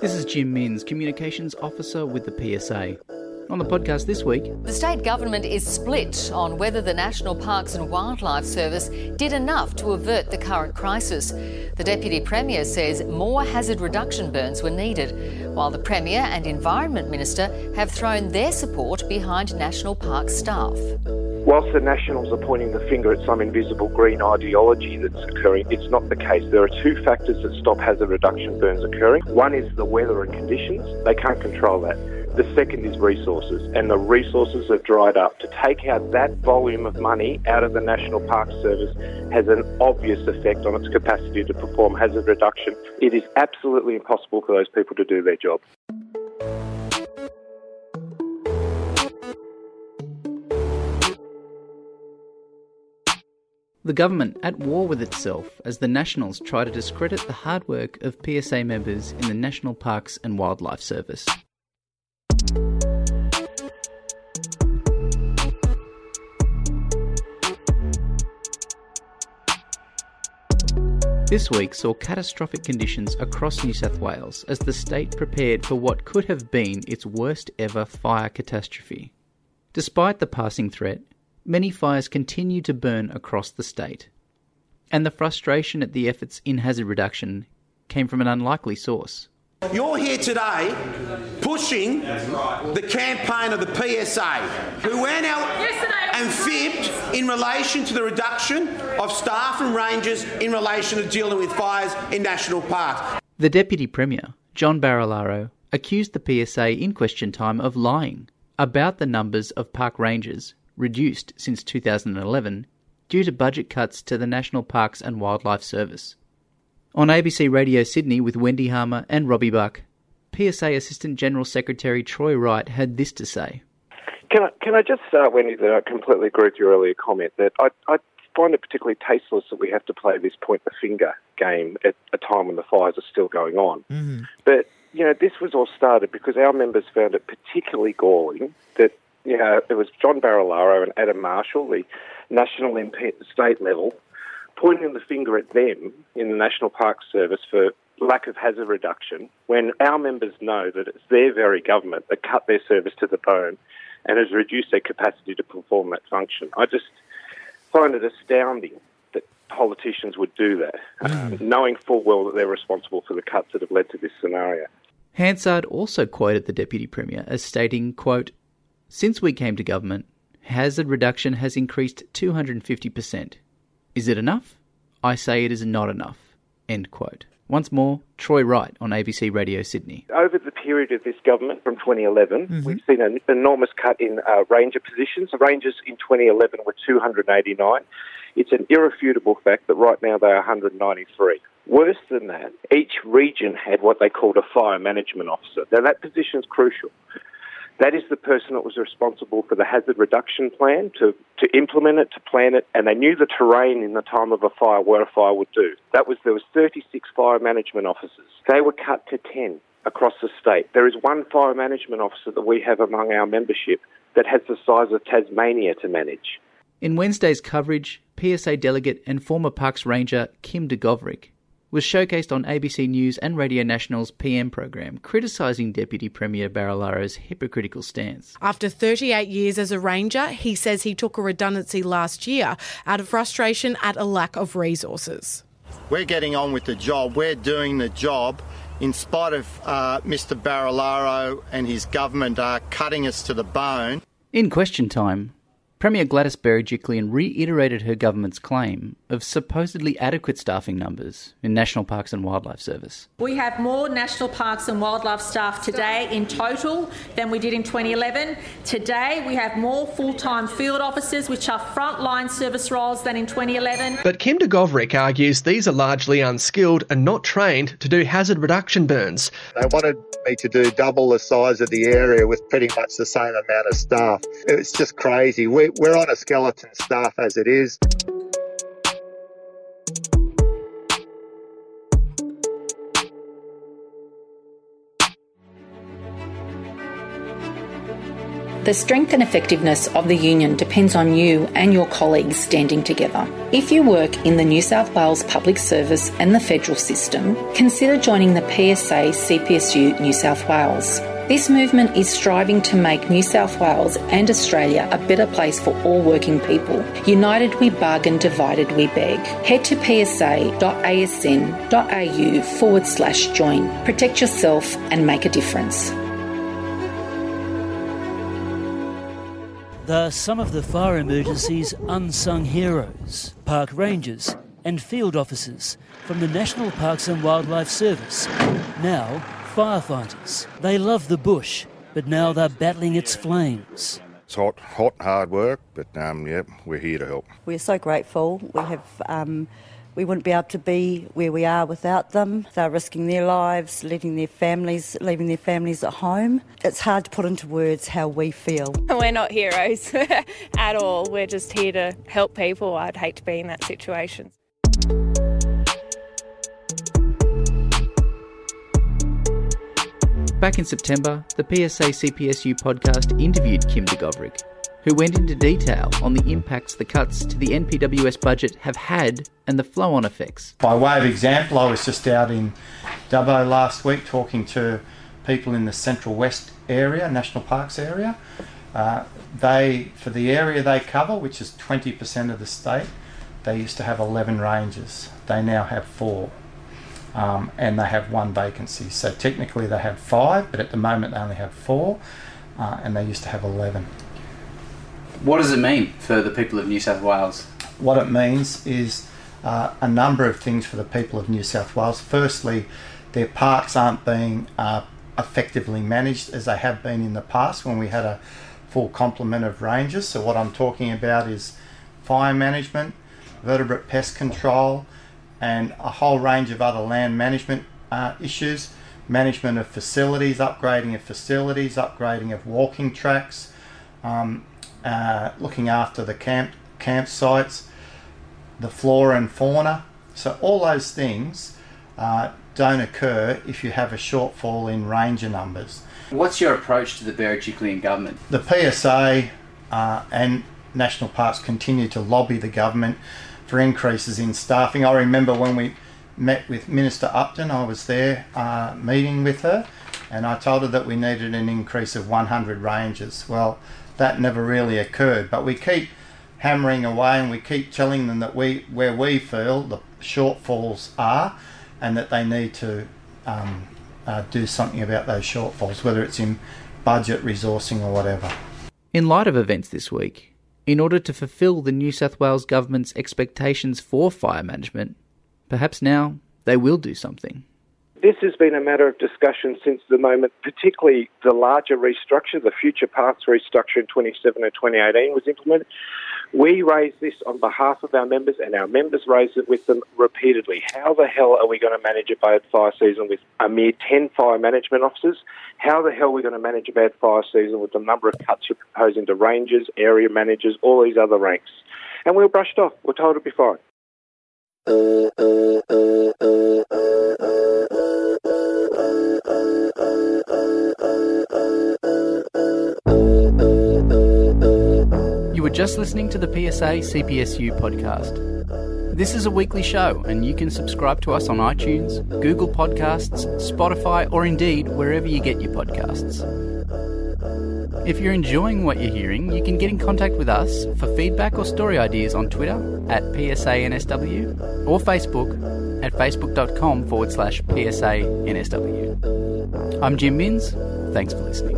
This is Jim Minns, Communications Officer with the PSA. On the podcast this week, The state government is split on whether the National Parks and Wildlife Service did enough to avert the current crisis. The Deputy Premier says more hazard reduction burns were needed, while the Premier and Environment Minister have thrown their support behind National Park staff. Whilst the Nationals are pointing the finger at some invisible green ideology that's occurring, it's not the case. There are two factors that stop hazard reduction burns occurring. One is the weather and conditions. They can't control that. The second is resources, and the resources have dried up. To take out that volume of money out of the National Park Service has an obvious effect on its capacity to perform hazard reduction. It is absolutely impossible for those people to do their job. The government at war with itself as the Nationals try to discredit the hard work of PSA members in the National Parks and Wildlife Service. This week saw catastrophic conditions across New South Wales as the state prepared for what could have been its worst ever fire catastrophe. Despite the passing threat, many fires continue to burn across the state. And the frustration at the efforts in hazard reduction came from an unlikely source. You're here today pushing the campaign of the PSA, who went out and fibbed in relation to the reduction of staff and rangers in relation to dealing with fires in national parks. The Deputy Premier, John Barilaro, accused the PSA in question time of lying about the numbers of park rangers reduced since 2011 due to budget cuts to the National Parks and Wildlife Service. On ABC Radio Sydney with Wendy Harmer and Robbie Buck, PSA Assistant General Secretary Troy Wright had this to say. Can I, can I just start, Wendy, that I completely agree with your earlier comment that I, I find it particularly tasteless that we have to play this point the finger game at a time when the fires are still going on. Mm-hmm. But, you know, this was all started because our members found it particularly galling that, you know, it was John Barilaro and Adam Marshall, the national MP at the state level, pointing the finger at them in the National Park Service for lack of hazard reduction when our members know that it's their very government that cut their service to the bone and has reduced their capacity to perform that function. I just find it astounding that politicians would do that, um, knowing full well that they're responsible for the cuts that have led to this scenario. Hansard also quoted the Deputy Premier as stating, quote, Since we came to government, hazard reduction has increased 250%. Is it enough? I say it is not enough. End quote. Once more, Troy Wright on ABC Radio Sydney. Over the period of this government from 2011, we've seen an enormous cut in uh, ranger positions. The rangers in 2011 were 289. It's an irrefutable fact that right now they are 193. Worse than that, each region had what they called a fire management officer. Now that position is crucial. That is the person that was responsible for the hazard reduction plan, to, to implement it, to plan it, and they knew the terrain in the time of a fire, what a fire would do. That was, there was 36 fire management officers. They were cut to 10 across the state. There is one fire management officer that we have among our membership that has the size of Tasmania to manage. In Wednesday's coverage, PSA delegate and former Parks Ranger Kim DeGoverick was showcased on ABC News and Radio National's PM program, criticising Deputy Premier Barilaro's hypocritical stance. After 38 years as a ranger, he says he took a redundancy last year out of frustration at a lack of resources. We're getting on with the job. We're doing the job in spite of uh, Mr. Barilaro and his government uh, cutting us to the bone. In question time, Premier Gladys Berejiklian reiterated her government's claim of supposedly adequate staffing numbers in National Parks and Wildlife Service. We have more National Parks and Wildlife staff today in total than we did in 2011. Today we have more full-time field officers, which are frontline service roles, than in 2011. But Kim DeGoverick argues these are largely unskilled and not trained to do hazard reduction burns. They wanted me to do double the size of the area with pretty much the same amount of staff. It's just crazy. We, we're on a skeleton staff as it is. The strength and effectiveness of the union depends on you and your colleagues standing together. If you work in the New South Wales Public Service and the federal system, consider joining the PSA CPSU New South Wales. This movement is striving to make New South Wales and Australia a better place for all working people. United we bargain, divided we beg. Head to psa.asn.au forward slash join. Protect yourself and make a difference. They're some of the fire emergency's unsung heroes, park rangers and field officers from the National Parks and Wildlife Service. Now, firefighters. They love the bush, but now they're battling its flames. It's hot, hot, hard work, but um, yeah, we're here to help. We're so grateful. We have. Um, we wouldn't be able to be where we are without them. They're risking their lives, leaving their families, leaving their families at home. It's hard to put into words how we feel. We're not heroes at all. We're just here to help people. I'd hate to be in that situation. Back in September, the PSA CPSU podcast interviewed Kim de Goverick, who went into detail on the impacts the cuts to the NPWS budget have had and the flow on effects. By way of example, I was just out in Dubbo last week talking to people in the Central West area, National Parks area. Uh, they, for the area they cover, which is 20% of the state, they used to have 11 ranges. They now have four. Um, and they have one vacancy. So technically they have five, but at the moment they only have four, uh, and they used to have 11. What does it mean for the people of New South Wales? What it means is uh, a number of things for the people of New South Wales. Firstly, their parks aren't being uh, effectively managed as they have been in the past when we had a full complement of rangers. So, what I'm talking about is fire management, vertebrate pest control, and a whole range of other land management uh, issues, management of facilities, upgrading of facilities, upgrading of walking tracks, um, uh, looking after the camp campsites, the flora and fauna. So all those things uh, don't occur if you have a shortfall in ranger numbers. What's your approach to the Berejiklian government? The PSA uh, and National Parks continue to lobby the government for increases in staffing. I remember when we met with Minister Upton, I was there uh, meeting with her, and I told her that we needed an increase of 100 rangers. Well, that never really occurred, but we keep hammering away and we keep telling them that we where we feel the shortfalls are and that they need to um, uh, do something about those shortfalls, whether it's in budget, resourcing, or whatever. In light of events this week, in order to fulfill the New South Wales Government's expectations for fire management, perhaps now they will do something. This has been a matter of discussion since the moment, particularly the larger restructure, the future paths restructure in 2017 and 2018 was implemented. We raised this on behalf of our members, and our members raised it with them repeatedly. How the hell are we going to manage a bad fire season with a mere 10 fire management officers? How the hell are we going to manage a bad fire season with the number of cuts you're proposing to rangers, area managers, all these other ranks? And we were brushed off. We're told it'll be fine. You were just listening to the PSA CPSU podcast. This is a weekly show, and you can subscribe to us on iTunes, Google Podcasts, Spotify, or indeed wherever you get your podcasts. If you're enjoying what you're hearing, you can get in contact with us for feedback or story ideas on Twitter at PSANSW or Facebook at facebook.com forward slash PSANSW. I'm Jim Minns. Thanks for listening.